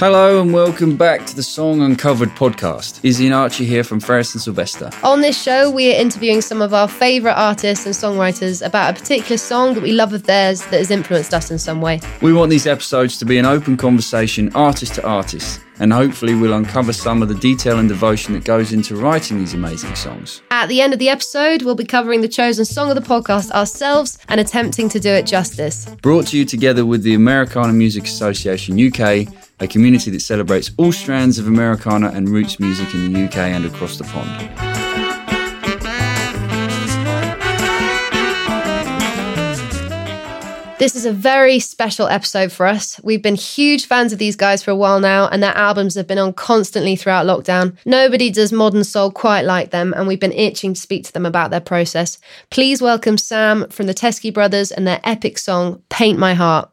Hello and welcome back to the Song Uncovered podcast. Izzy and Archie here from Ferris and Sylvester. On this show, we are interviewing some of our favourite artists and songwriters about a particular song that we love of theirs that has influenced us in some way. We want these episodes to be an open conversation, artist to artist, and hopefully we'll uncover some of the detail and devotion that goes into writing these amazing songs. At the end of the episode, we'll be covering the chosen song of the podcast ourselves and attempting to do it justice. Brought to you together with the Americana Music Association UK, a community that celebrates all strands of Americana and roots music in the UK and across the pond. This is a very special episode for us. We've been huge fans of these guys for a while now, and their albums have been on constantly throughout lockdown. Nobody does modern soul quite like them, and we've been itching to speak to them about their process. Please welcome Sam from the Teskey Brothers and their epic song, Paint My Heart.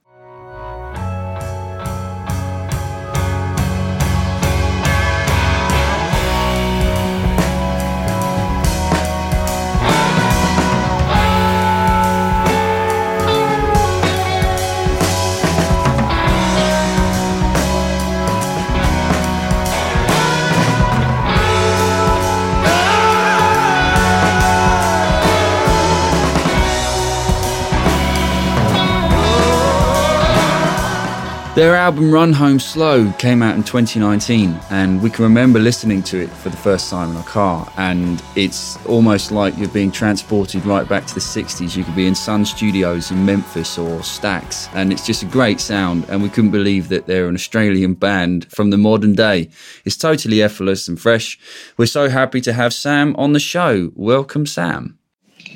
Their album Run Home Slow came out in 2019, and we can remember listening to it for the first time in a car. And it's almost like you're being transported right back to the 60s. You could be in Sun Studios in Memphis or Stax, and it's just a great sound. And we couldn't believe that they're an Australian band from the modern day. It's totally effortless and fresh. We're so happy to have Sam on the show. Welcome, Sam.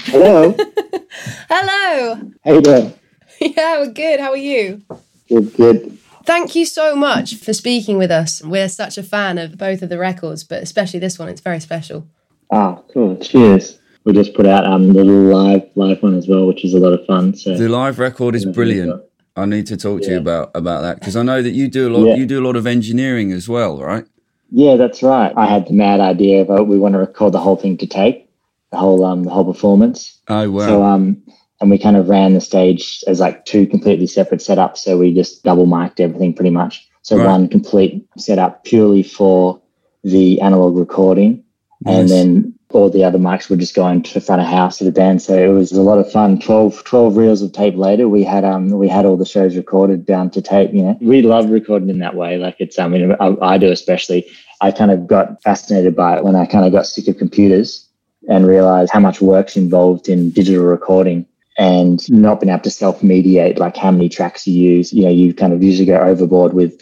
Hello. Hello. How you doing? Yeah, we're good. How are you? Good, good. Thank you so much for speaking with us. We're such a fan of both of the records, but especially this one. It's very special. Ah, cool. Cheers. We just put out um the little live live one as well, which is a lot of fun. So The live record is brilliant. I need to talk to you about about that because I know that you do a lot. Yeah. You do a lot of engineering as well, right? yeah, that's right. I had the mad idea of uh, we want to record the whole thing to tape, the whole um the whole performance. Oh wow! So um and we kind of ran the stage as like two completely separate setups. So we just double mic'd everything pretty much. So Right. one complete setup purely for the analog recording, Nice. and then all the other mics were just going to the front of house of the band. So it was a lot of fun. 12, 12 reels of tape later, we had um we had all the shows recorded down to tape. You know, we love recording in that way. Like it's I mean I, I do especially. I kind of got fascinated by it when I kind of got sick of computers and realized how much work's involved in digital recording and not being able to self-mediate like how many tracks you use. You know, you kind of usually go overboard with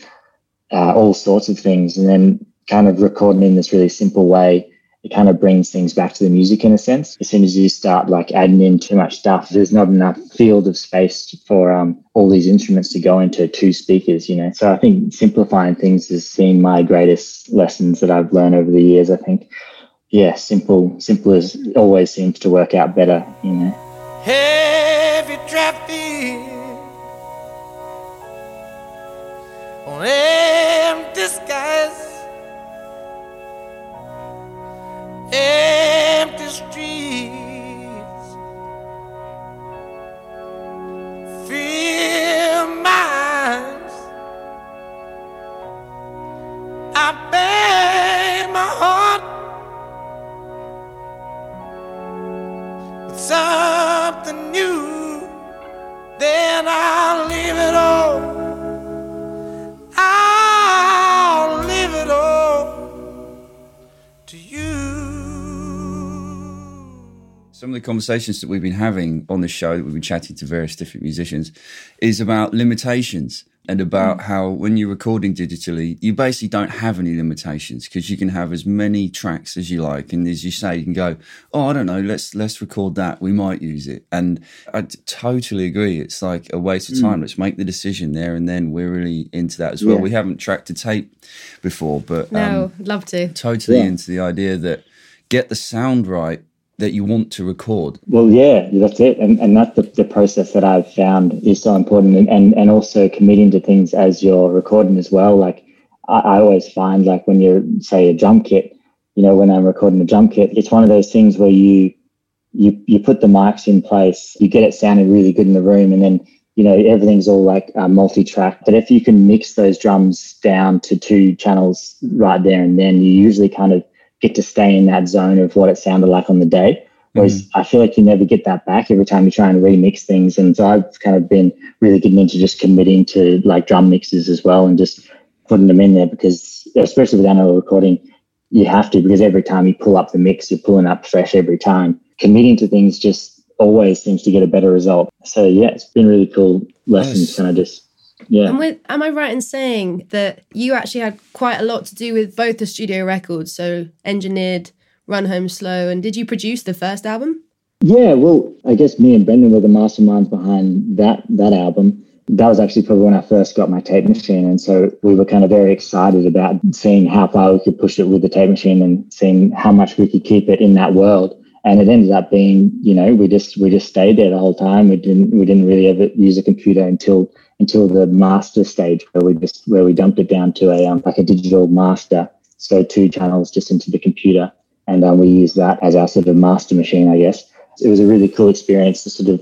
uh, all sorts of things, and then kind of recording in this really simple way. It kind of brings things back to the music in a sense. As soon as you start like adding in too much stuff, there's not enough field of space for um, all these instruments to go into two speakers, you know. So I think simplifying things has been my greatest lessons that I've learned over the years. I think, yeah, simple, simple as always seems to work out better, you know. Heavy traffic on empty skies, empty streets. Fill eyes. I bang my heart with new, I'll leave it all. I'll leave it all to you. Some of the conversations that we've been having on the show, that we've been chatting to various different musicians, is about limitations and about how when you're recording digitally, you basically don't have any limitations because you can have as many tracks as you like, and as you say, you can go, "Oh, I don't know, let's let's record that. We might use it." And I totally agree. It's like a waste of time. Let's make the decision there and then. We're really into that as well. Yeah. We haven't tracked to tape before, but No, um, love to. totally Yeah. into the idea that get the sound right that you want to record. Well, yeah, that's it. And, and that's the, the process that I've found is so important. And, and, and also committing to things as you're recording as well. Like I, I always find like when you're, say, a drum kit, you know, when I'm recording a drum kit, it's one of those things where you, you, you put the mics in place, you get it sounding really good in the room, and then you know, everything's all like uh, multi-track. But if you can mix those drums down to two channels right there and then, you usually kind of get to stay in that zone of what it sounded like on the day. Whereas mm. I feel like you never get that back every time you try and remix things. And so I've kind of been really getting into just committing to like drum mixes as well and just putting them in there because especially with analog recording, you have to because every time you pull up the mix, you're pulling up fresh every time. Committing to things just always seems to get a better result. So yeah, it's been really cool lessons, kind of just yeah. And with, am I right in saying that you actually had quite a lot to do with both the studio records? So engineered, Run Home Slow, and did you produce the first album? Yeah, well, I guess me and Brendan were the masterminds behind that that album that was actually probably when I first got my tape machine. And so we were kind of very excited about seeing how far we could push it with the tape machine and seeing how much we could keep it in that world. And it ended up being, you know, we just we just stayed there the whole time. We didn't we didn't really ever use a computer until until the master stage where we just where we dumped it down to a um, like a digital master. So two channels just into the computer. And um, we used that as our sort of master machine, I guess. It was a really cool experience to sort of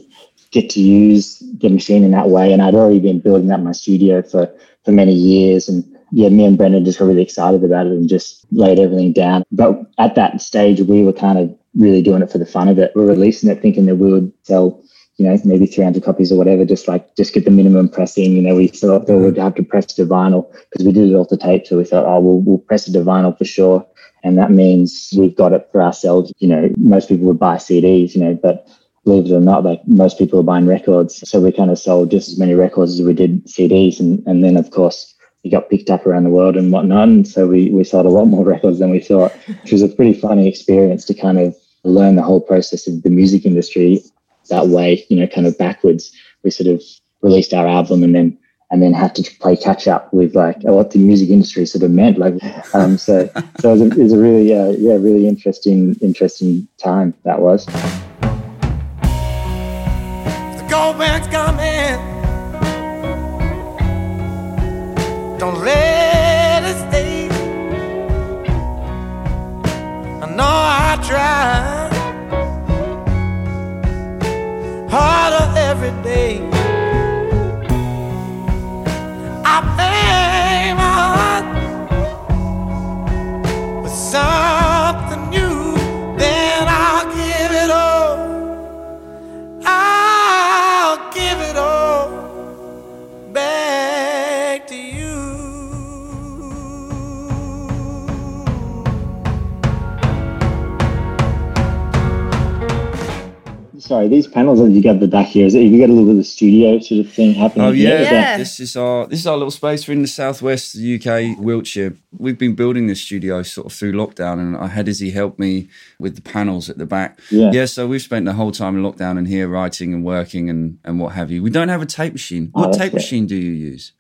get to use the machine in that way. And I'd already been building up my studio for, for many years. And yeah, me and Brendan just got really excited about it and just laid everything down. But at that stage, we were kind of really doing it for the fun of it. We are releasing it thinking that we would sell, you know, maybe 300 copies or whatever, just like, just get the minimum pressing. You know, we thought that we'd have to press to vinyl because we did it off the tape. So we thought, oh, we'll, we'll press it to vinyl for sure. And that means we've got it for ourselves. You know, most people would buy CDs, you know, but believe it or not, like most people are buying records. So we kind of sold just as many records as we did CDs. And, and then, of course, we got picked up around the world and whatnot. And so we, we sold a lot more records than we thought, which was a pretty funny experience to kind of learn the whole process of the music industry that way, you know, kind of backwards. We sort of released our album and then and then had to play catch up with like what the music industry sort of meant. Like, um, so so it was a, it was a really uh, yeah really interesting interesting time that was goldman's coming. Don't let it stay. I know I try every day. Sorry, these panels that you got the back here, is it, you got a little bit of the studio sort of thing happening? Oh yeah, yeah. this is our this is our little space. We're in the southwest of the UK, Wiltshire. We've been building this studio sort of through lockdown, and I had Izzy help me with the panels at the back. Yeah. yeah. So we've spent the whole time in lockdown in here writing and working and and what have you. We don't have a tape machine. What Oh, tape that's machine do you use?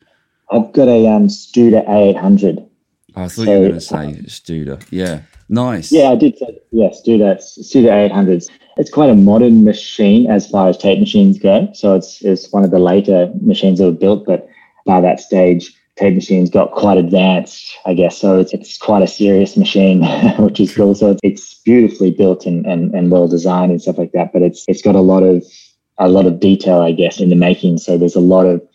I've got a um, Studer A800. Oh, I thought So- you were going to say Studer. Yeah, nice. Yeah, I did say, yeah, Studer, Studer 800s. It's quite a modern machine as far as tape machines go. So it's, it's one of the later machines that were built, but by that stage, tape machines got quite advanced, I guess. So it's, it's quite a serious machine, which is cool. So it's, beautifully built and, and, and well designed and stuff like that. But it's it's got a lot of a lot of detail, I guess, in the making. So there's a lot of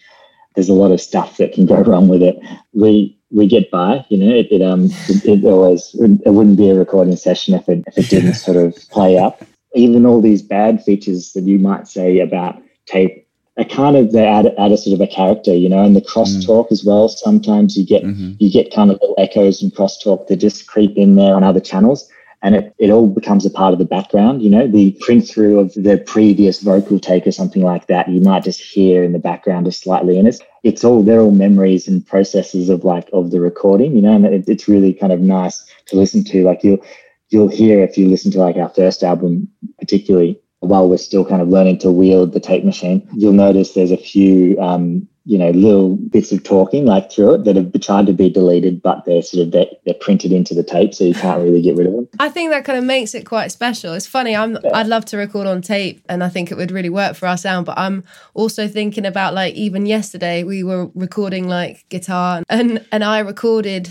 there's a lot of stuff that can go wrong with it. We we get by, you know. It, it um it, it always it wouldn't be a recording session if it if it didn't sort of play up. Even all these bad features that you might say about tape are kind of they add, add a sort of a character, you know, and the crosstalk as well. Sometimes you get Mhm. you get kind of little echoes and crosstalk that just creep in there on other channels. And it, it all becomes a part of the background, you know, the print through of the previous vocal take or something like that. You might just hear in the background just slightly. And it's it's all they're all memories and processes of like of the recording, you know, and it, it's really kind of nice to listen to. Like you'll you'll hear if you listen to like our first album, particularly while we're still kind of learning to wield the tape machine, you'll notice there's a few um, you know, little bits of talking like through it that have tried to be deleted, but they're sort of they're, they're printed into the tape, so you can't really get rid of them. I think that kind of makes it quite special. It's funny. I'm I'd love to record on tape, and I think it would really work for our sound. But I'm also thinking about like even yesterday we were recording like guitar, and and I recorded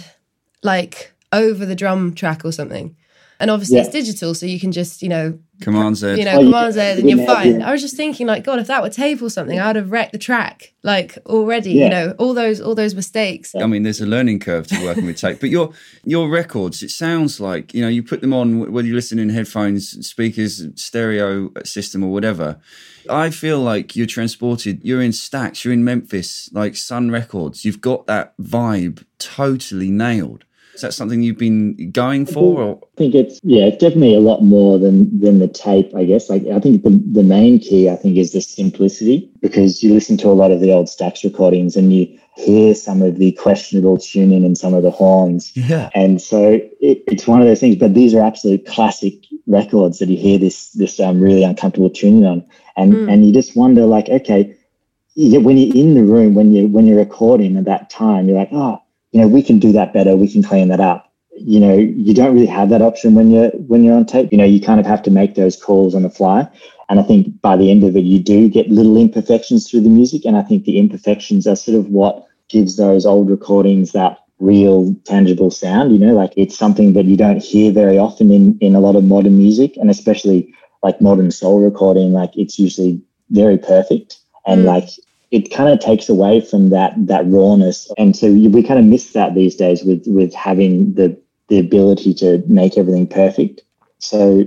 like over the drum track or something. And obviously Yeah. it's digital, so you can just you know Command Z. you know, Oh, you- Command Z, and you you're fine. the- I was just thinking, like, God, if that were tape or something, I'd have wrecked the track, like already. Yeah. You know, all those all those mistakes. I mean, there's a learning curve to working with tape, but your your records, it sounds like you know you put them on whether you listen in headphones, speakers, stereo system, or whatever. I feel like you're transported. You're in Stax. You're in Memphis, like Sun Records. You've got that vibe totally nailed. Is that something you've been going for? Or? I think it's yeah, it's definitely a lot more than than the tape. I guess like I think the the main key I think is the simplicity because you listen to a lot of the old Stax recordings and you hear some of the questionable tuning and some of the horns, Yeah. and so it, it's one of those things. But these are absolute classic records that you hear this this um, really uncomfortable tuning on, and Mm. and you just wonder like okay, yeah, when you're in the room when you when you're recording at that time, you're like oh you know, we can do that better. We can clean that up. You know, you don't really have that option when you're when you're on tape. You know, you kind of have to make those calls on the fly. And I think by the end of it, you do get little imperfections through the music. And I think the imperfections are sort of what gives those old recordings that real tangible sound. You know, like it's something that you don't hear very often in in a lot of modern music, and especially like modern soul recording. Like it's usually very perfect and Mm. like it kind of takes away from that that rawness. And so we kind of miss that these days with with having the the ability to make everything perfect. So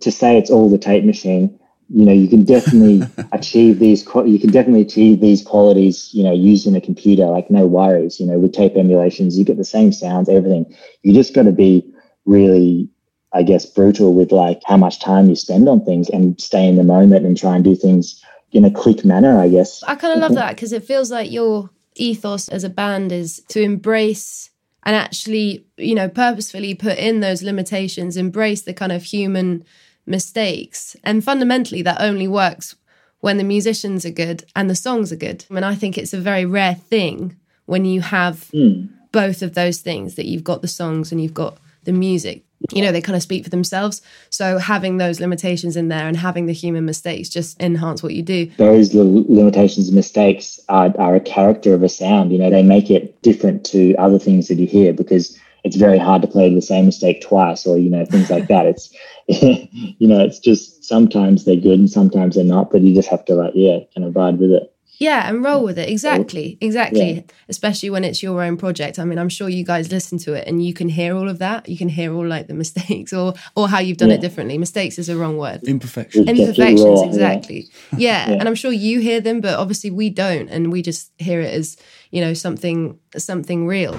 to say it's all the tape machine you know you can definitely achieve these you can definitely achieve these qualities you know using a computer like no worries. You know with tape emulations you get the same sounds everything. You just got to be really i guess brutal with like how much time you spend on things and stay in the moment and try and do things in a quick manner i guess I kind of love that because it feels like your ethos as a band is to embrace and actually, you know, purposefully put in those limitations, embrace the kind of human mistakes. And fundamentally, that only works when the musicians are good and the songs are good. I mean, I think it's a very rare thing when you have Hmm. both of those things that you've got the songs and you've got the music. You know, they kind of speak for themselves. So having those limitations in there and having the human mistakes just enhance what you do. those limitations and mistakes are, are a character of a sound. You know, they make it different to other things that you hear because it's very hard to play the same mistake twice or, you know, things like that. It's, you know, it's just sometimes they're good and sometimes they're not, but you just have to like, yeah, kind of ride with it. Yeah, and roll mm. with it. Exactly. Exactly. Yeah. Especially when it's your own project. I mean, I'm sure you guys listen to it and you can hear all of that. You can hear all like the mistakes or or how you've done it differently. Mistakes is a wrong word. Imperfection. Just get it Imperfections, raw, exactly. Yeah. Yeah. And I'm sure you hear them, but obviously we don't and we just hear it as, you know, something something real.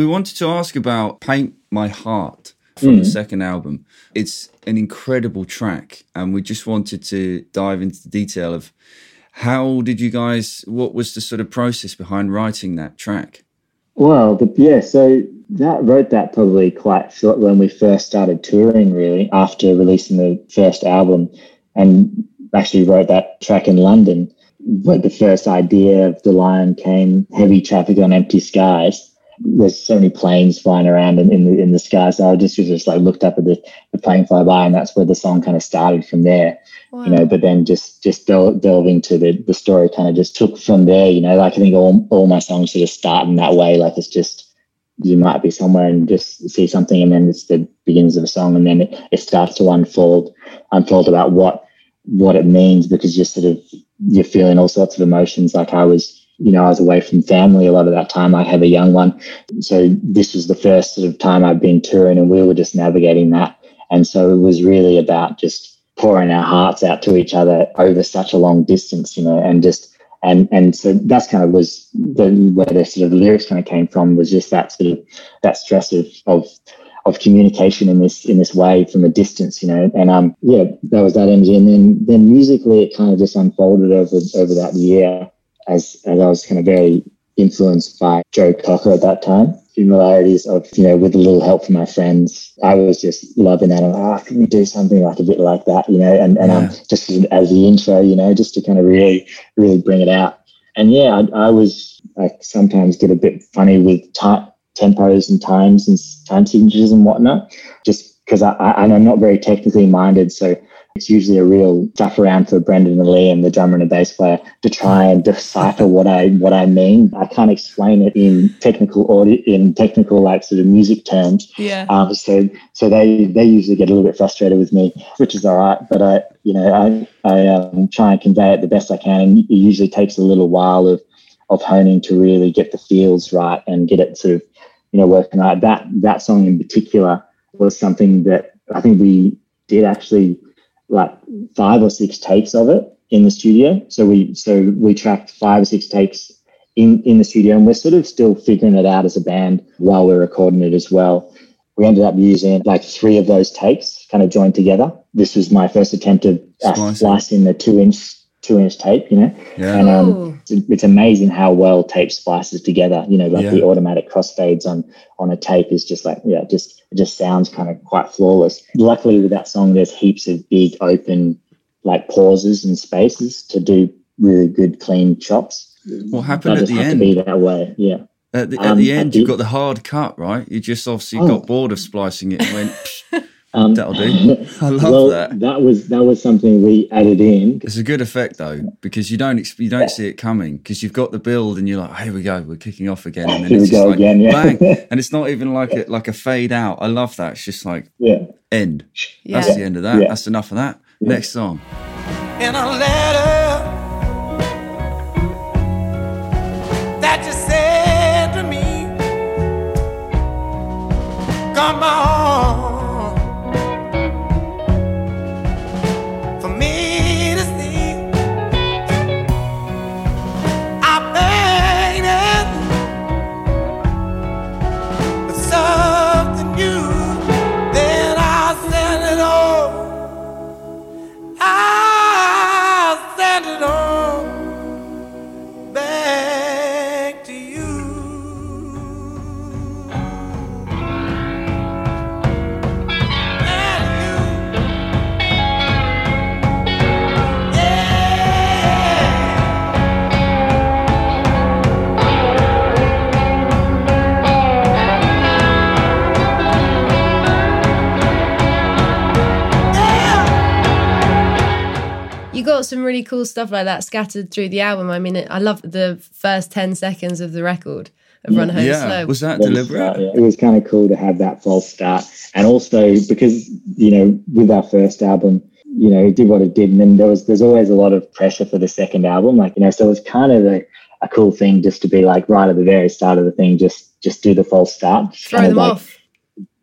We wanted to ask about Paint My Heart from the hmm. second album. It's an incredible track, and we just wanted to dive into the detail of how did you guys, what was the sort of process behind writing that track? Well, the, yeah, so that wrote that probably quite short when we first started touring, really, after releasing the first album, and actually wrote that track in London. But the first idea of the line came heavy traffic on empty skies. There's so many planes flying around in, in the in the sky, so I just was just like looked up at the, the plane fly by, and that's where the song kind of started from there Wow. you know but then just just del- delving to the the story kind of just took from there you know like i think all, all my songs sort of start in that way like it's just you might be somewhere and just see something and then it's the beginnings of a song and then it, it starts to unfold unfold about what what it means because you're sort of you're feeling all sorts of emotions like i was you know i was away from family a lot of that time. I have a young one. So this was the first sort of time i've been touring and we were just navigating that. And so it was really about just pouring our hearts out to each other over such a long distance, you know, and just and and so that's kind of was the where the sort of lyrics kind of came from was just that sort of that stress of of of communication in this in this way from a distance, you know, and um yeah, that was that energy, and then then musically it kind of just unfolded over over that year as as I was kind of very influenced by Joe Cocker at that time. Similarities of, you know, with a little help from my friends. I was just loving that. I'm like, oh, can we do something like a bit like that, you know, and, and um, just as the intro, you know, just to kind of really, really bring it out. And yeah, I, I was, I sometimes get a bit funny with time, tempos and times and time signatures and whatnot. Just because I, I, I'm not very technically minded, so it's usually a real stuff around for Brendan and Liam, the drummer and the bass player, to try and decipher what I what I mean. I can't explain it in technical audio, in technical like sort of music terms. Yeah. Um, so so they they usually get a little bit frustrated with me, which is all right. But I you know I I um, try and convey it the best I can, and it usually takes a little while of of honing to really get the feels right and get it sort of you know working right. That that song in particular was something that I think we did actually like five or six takes of it in the studio. So we so we tracked five or six takes in in the studio, and we're sort of still figuring it out as a band while we're recording it as well. We ended up using like three of those takes kind of joined together. This was my first attempt of uh, Splicing. splicing the two inch two inch tape, you know. Yeah. And um, it's, it's amazing how well tape splices together. You know, like Yeah. the automatic crossfades on on a tape is just like yeah, just it just sounds kind of quite flawless. Luckily, with that song, there's heaps of big open like pauses and spaces to do really good clean chops. What happened at the have to end? be that way. Yeah. At the, at Um, the end, you got the hard cut, right? You just obviously Oh. got bored of splicing it and went, "Psh, Um, That'll do. I love well, that. was that was something we added in. It's a good effect though, because you don't you don't see it coming because you've got the build and you're like, here we go, we're kicking off again, and then Here we it's just go like again, yeah. bang, and it's not even like a like a fade out. I love that. It's just like Yeah. end. Yeah. That's the end of that. Yeah. That's enough of that. Next song. in a letter You got some really cool stuff like that scattered through the album. I mean, I love the first 10 seconds of the record of Run Home yeah, Slow. was that false deliberate? start, yeah. It was kind of cool to have that false start, and also because you know with our first album, you know it did what it did, and then there was there's always a lot of pressure for the second album, like you know, so it was kind of a, a cool thing just to be like right at the very start of the thing, just just do the false start, Throw kind of them like- off.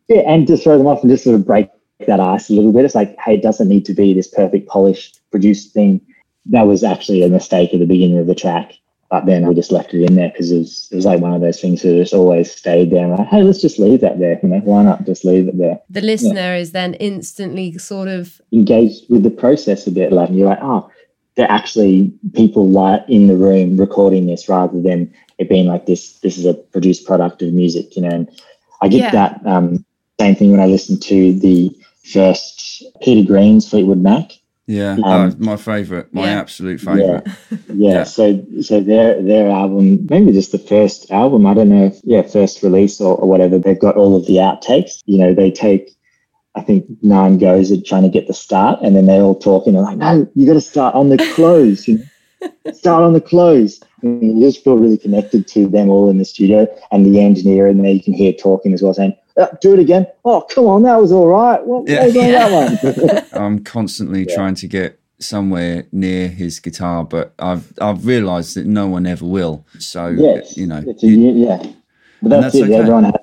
yeah, and just throw them off and just sort of break that ice a little bit. It's like, hey, it doesn't need to be this perfect, polished, produced thing. That was actually a mistake at the beginning of the track. But then we just left it in there because it was, it was like one of those things that just always stayed there. Like, hey, let's just leave that there. You know, why not just leave it there? The listener is then instantly sort of, engaged with the process a bit. Like you're like, oh, they're actually people like in the room recording this rather than it being like this. This is a produced product of music, you know. And I get Yeah. that um, same thing when I listen to the first Peter Green's Fleetwood Mac. Yeah, Um, oh, my favorite, my Yeah. absolute favorite. Yeah. Yeah. So so their their album, maybe just the first album, I don't know, if, yeah, first release or, or whatever. They've got all of the outtakes. You know, they take. I think nine goes at trying to get the start, and then they all talk and they're like, "No, you got to start on the close. You know? start on the close." And you just feel really connected to them all in the studio, and the engineer, and there you can hear talking as well, saying, "Uh, "Do it again." Oh, come on, that was all right. What Yeah. was on that one? I'm constantly Yeah. trying to get somewhere near his guitar, but I've I've realised that no one ever will. So yes, you know, it's a, you- yeah, but that's, that's it. okay. Everyone has,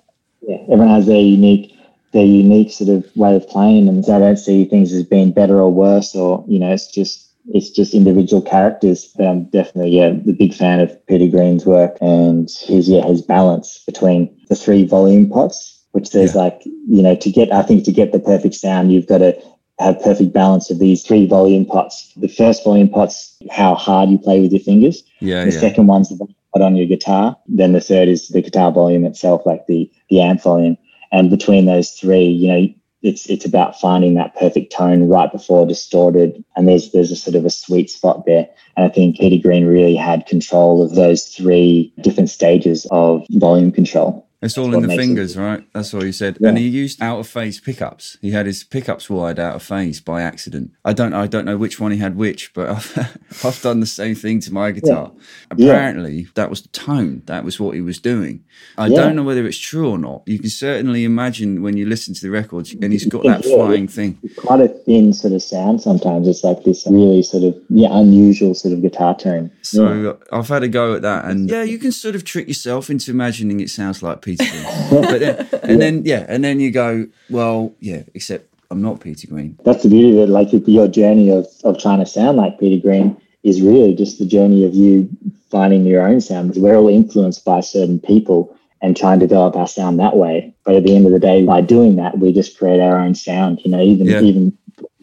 yeah, everyone has their unique, their unique sort of way of playing, and so I don't see things as being better or worse, or you know, it's just it's just individual characters. But I'm definitely yeah, the big fan of Peter Green's work and his yeah his balance between the three volume pots, which there's Yeah. like you know to get I think to get the perfect sound, you've got to have perfect balance of these three volume pots. The first volume pot's how hard you play with your fingers. yeah, The yeah, second one's the put on your guitar. Then the third is the guitar volume itself, like the the amp volume. And between those three, you know, it's it's about finding that perfect tone right before distorted. And there's there's a sort of a sweet spot there. And I think Peter Green really had control of those three different stages of volume control. It's all in the fingers, right? That's all he said. Yeah. And he used out of phase pickups. He had his pickups wired out of phase by accident. I don't I don't know which one he had which, but I've, I've done the same thing to my guitar. Yeah. Apparently, that was the tone. That was what he was doing. I Yeah. don't know whether it's true or not. You can certainly imagine when you listen to the records, and he's got that Yeah. flying thing. It's quite a thin sort of sound sometimes. It's like this really sort of yeah, unusual sort of guitar tone. So Yeah. I've had a go at that, and yeah, you can sort of trick yourself into imagining it sounds like Peter Green. but then, and then yeah, and then you go, well, yeah, except I'm not Peter Green. that's the beauty of it. Like your journey of, of trying to sound like Peter Green is really just the journey of you finding your own sound. We're all influenced by certain people and trying to develop our sound that way. But at the end of the day, by doing that, we just create our own sound. You know, even Yeah. even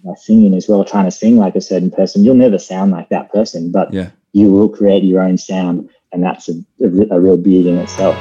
by singing as well, trying to sing like a certain person, you'll never sound like that person, but Yeah. you will create your own sound, and that's a, a, a real beauty in itself.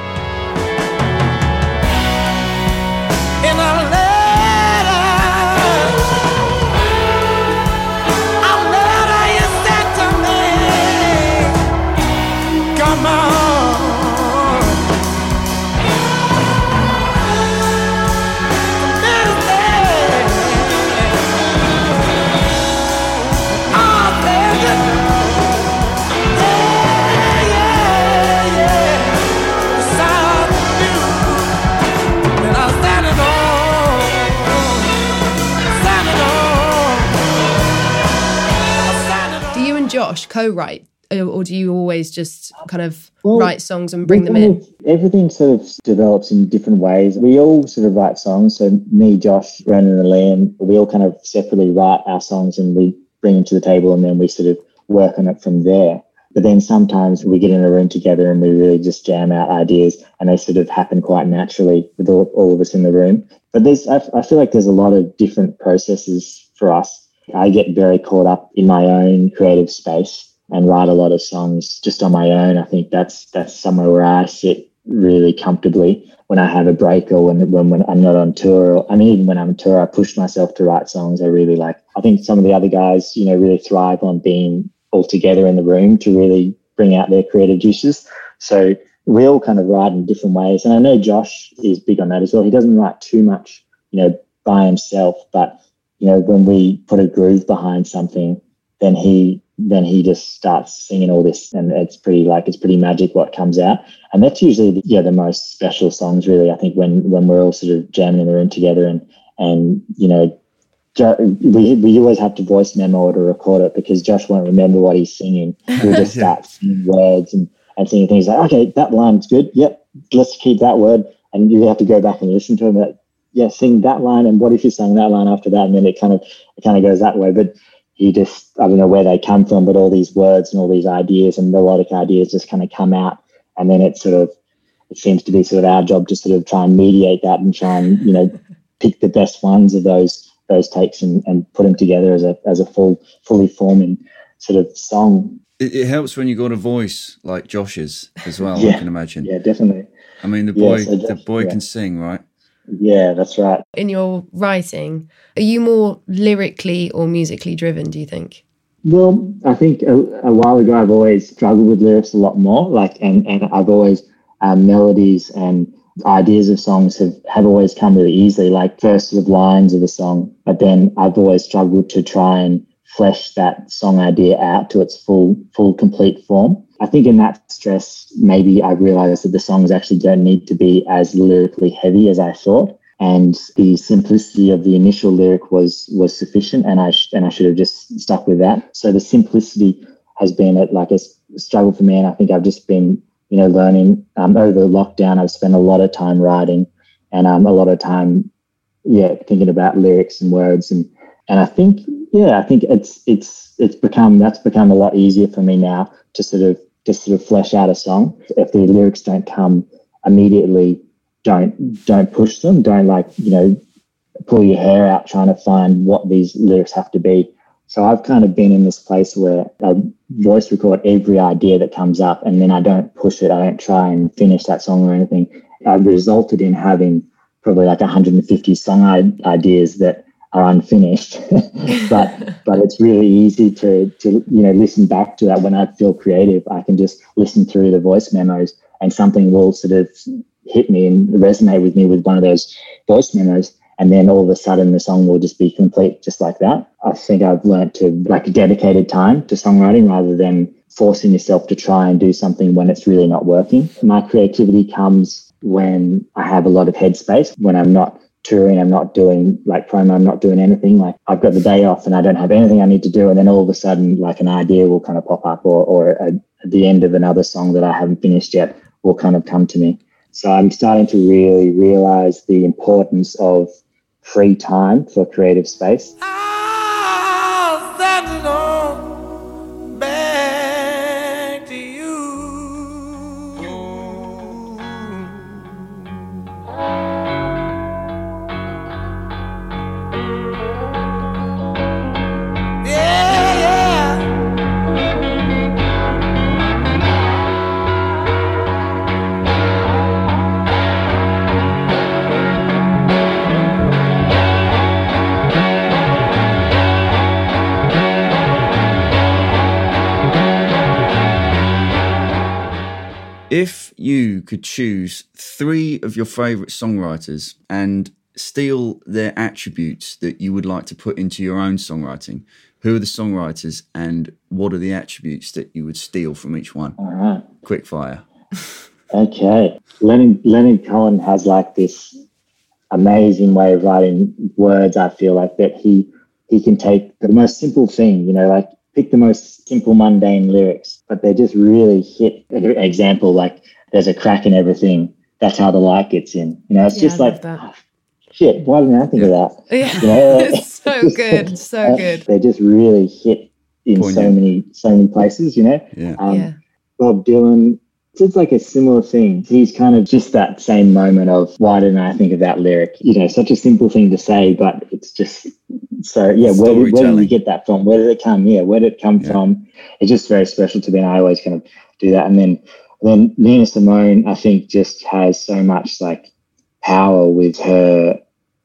Josh co-write, or do you always just kind of Well, write songs and bring them in? everything sort of develops in different ways. We all sort of write songs. So me, Josh, Ronan, and Liam, we all kind of separately write our songs and we bring them to the table and then we sort of work on it from there. But then sometimes we get in a room together and we really just jam out ideas and they sort of happen quite naturally with all, all of us in the room. But there's, I, I feel like there's a lot of different processes for us. I get very caught up in my own creative space and write a lot of songs just on my own. I think that's that's somewhere where I sit really comfortably when I have a break or when when, when I'm not on tour. Or, I mean, even when I'm on tour, I push myself to write songs. I really like. I think some of the other guys, you know, really thrive on being all together in the room to really bring out their creative juices. So we all kind of write in different ways, and I know Josh is big on that as well. He doesn't write too much, you know, by himself, but you know, when we put a groove behind something, then he then he just starts singing all this and it's pretty like it's pretty magic what comes out and that's usually the, yeah the most special songs really i think when when we're all sort of jamming in the room together and and you know Jo- we, we always have to voice memo or record it because Josh won't remember what he's singing. He'll just start singing words and, and singing things like, okay, that line's good. Yep, let's keep that word. And you have to go back and listen to him. Yeah, sing that line. And what if you sang that line after that? And then it kind of it kind of goes that way. But he just I don't know where they come from, but all these words and all these ideas and melodic ideas just kind of come out, and then it sort of it seems to be sort of our job to sort of try and mediate that and try and you know pick the best ones of those those takes and, and put them together as a as a full fully forming sort of song. It, it helps when you got a voice like Josh's as well. I can imagine. Yeah, definitely. I mean, the Yeah, boy, so the boy yeah. can sing, right? Yeah, that's right. In your writing, are you more lyrically or musically driven? Do you think? Well, I think a, a while ago I've always struggled with lyrics a lot more. Like, and and I've always um, melodies and ideas of songs have have always come really easily. Like first sort of lines of a song, but then I've always struggled to try and flesh that song idea out to its full full complete form. I think in that stress, maybe I realized that the songs actually don't need to be as lyrically heavy as I thought and the simplicity of the initial lyric was was sufficient and I sh- and I should have just stuck with that. So the simplicity has been a, like a struggle for me and I think I've just been you know learning um, over lockdown I've spent a lot of time writing and um, a lot of time yeah thinking about lyrics and words and and I think yeah I think it's it's it's become that's become a lot easier for me now to sort of to sort of flesh out a song. If the lyrics don't come immediately don't don't push them. Don't like you know pull your hair out trying to find what these lyrics have to be. So i've kind of been in this place where i voice record every idea that comes up and then i don't push it. I don't try and finish that song or anything. I've resulted in having probably like 150 song ideas that are unfinished. but but it's really easy to to you know listen back to that when I feel creative. I can just listen through the voice memos and something will sort of hit me and resonate with me with one of those voice memos. And then all of a sudden the song will just be complete just like that. I think I've learned to like dedicated time to songwriting rather than forcing yourself to try and do something when it's really not working. My creativity comes when I have a lot of headspace, when I'm not touring, I'm not doing like promo, I'm not doing anything. Like I've got the day off and I don't have anything I need to do. And then all of a sudden, like an idea will kind of pop up or, or a, the end of another song that I haven't finished yet will kind of come to me. So I'm starting to really realize the importance of free time for creative space. You could choose three of your favorite songwriters and steal their attributes that you would like to put into your own songwriting, who are the songwriters and what are the attributes that you would steal from each one? All right. Quick fire. okay. Leonard, Leonard Cohen has like this amazing way of writing words, I feel like that he he can take the most simple thing, you know, like pick the most simple, mundane lyrics, but they just really hit. An example, like there's a crack in everything. That's how the light gets in. You know, it's Yeah, just I like, that. oh, shit, why didn't I think of that? Yeah. You know, It's so good. So good. They just really hit in so many, so many places, you know? Yeah. Um, yeah. Bob Dylan, it's like a similar thing. He's kind of just that same moment of why didn't I think of that lyric? You know, such a simple thing to say, but it's just so yeah. Where, did- where did you get that from? Where did it come? Yeah, where did it come Yeah. from? It's just very special to me, and I always kind of do that. And then then Nina Simone, I think, just has so much like power with her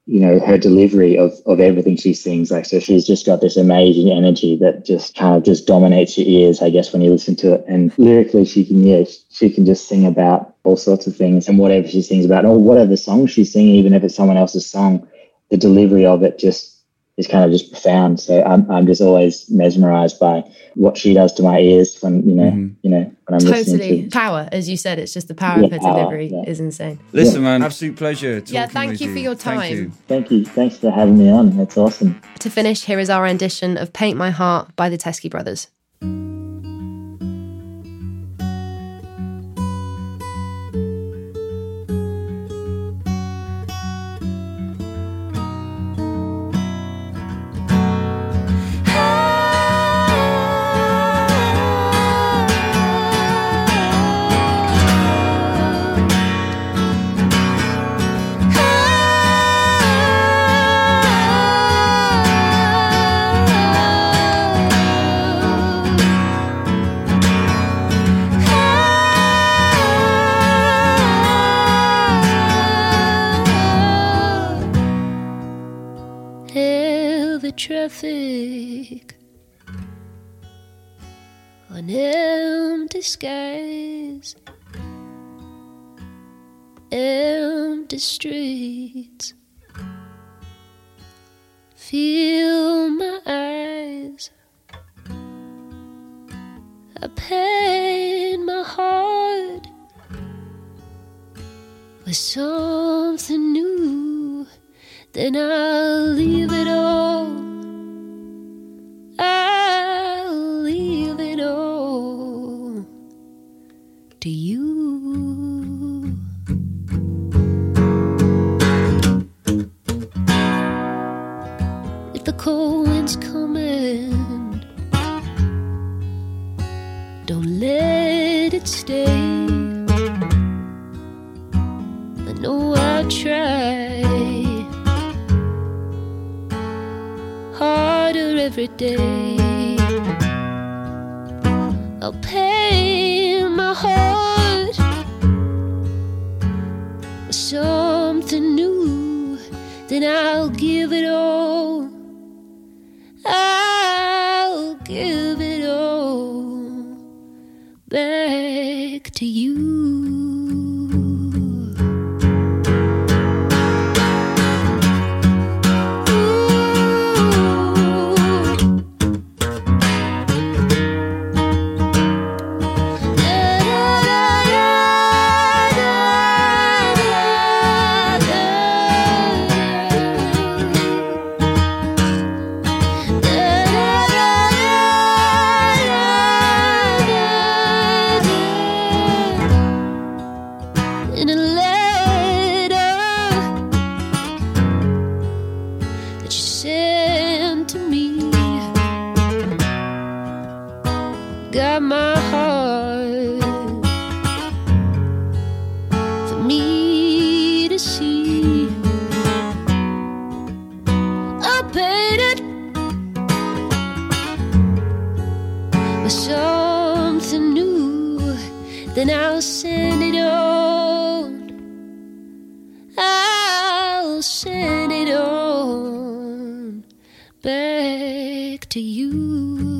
you know her delivery of of everything she sings. Like so she's just got this amazing energy that just kind of just dominates your ears i guess when you listen to it. And lyrically she can yeah she can just sing about all sorts of things and whatever she sings about or whatever song she's singing even if it's someone else's song the delivery of it just is kind of just profound so i'm, I'm just always mesmerized by what she does to my ears when you know Mhm. you know when i'm listening Totally. to Power, as you said, it's just the power Yeah, of her power, delivery yeah. is insane. Listen, man, absolute pleasure. Talking Yeah, thank with you for your Thank time. you. thank you thanks for having me on that's awesome To finish, here is our rendition of Paint My Heart by the Teskey Brothers. I paint my heart with something new then I'll leave it all. day. I'll pay my heart with something new, then I'll give it all. I'll give it all back to you. To you.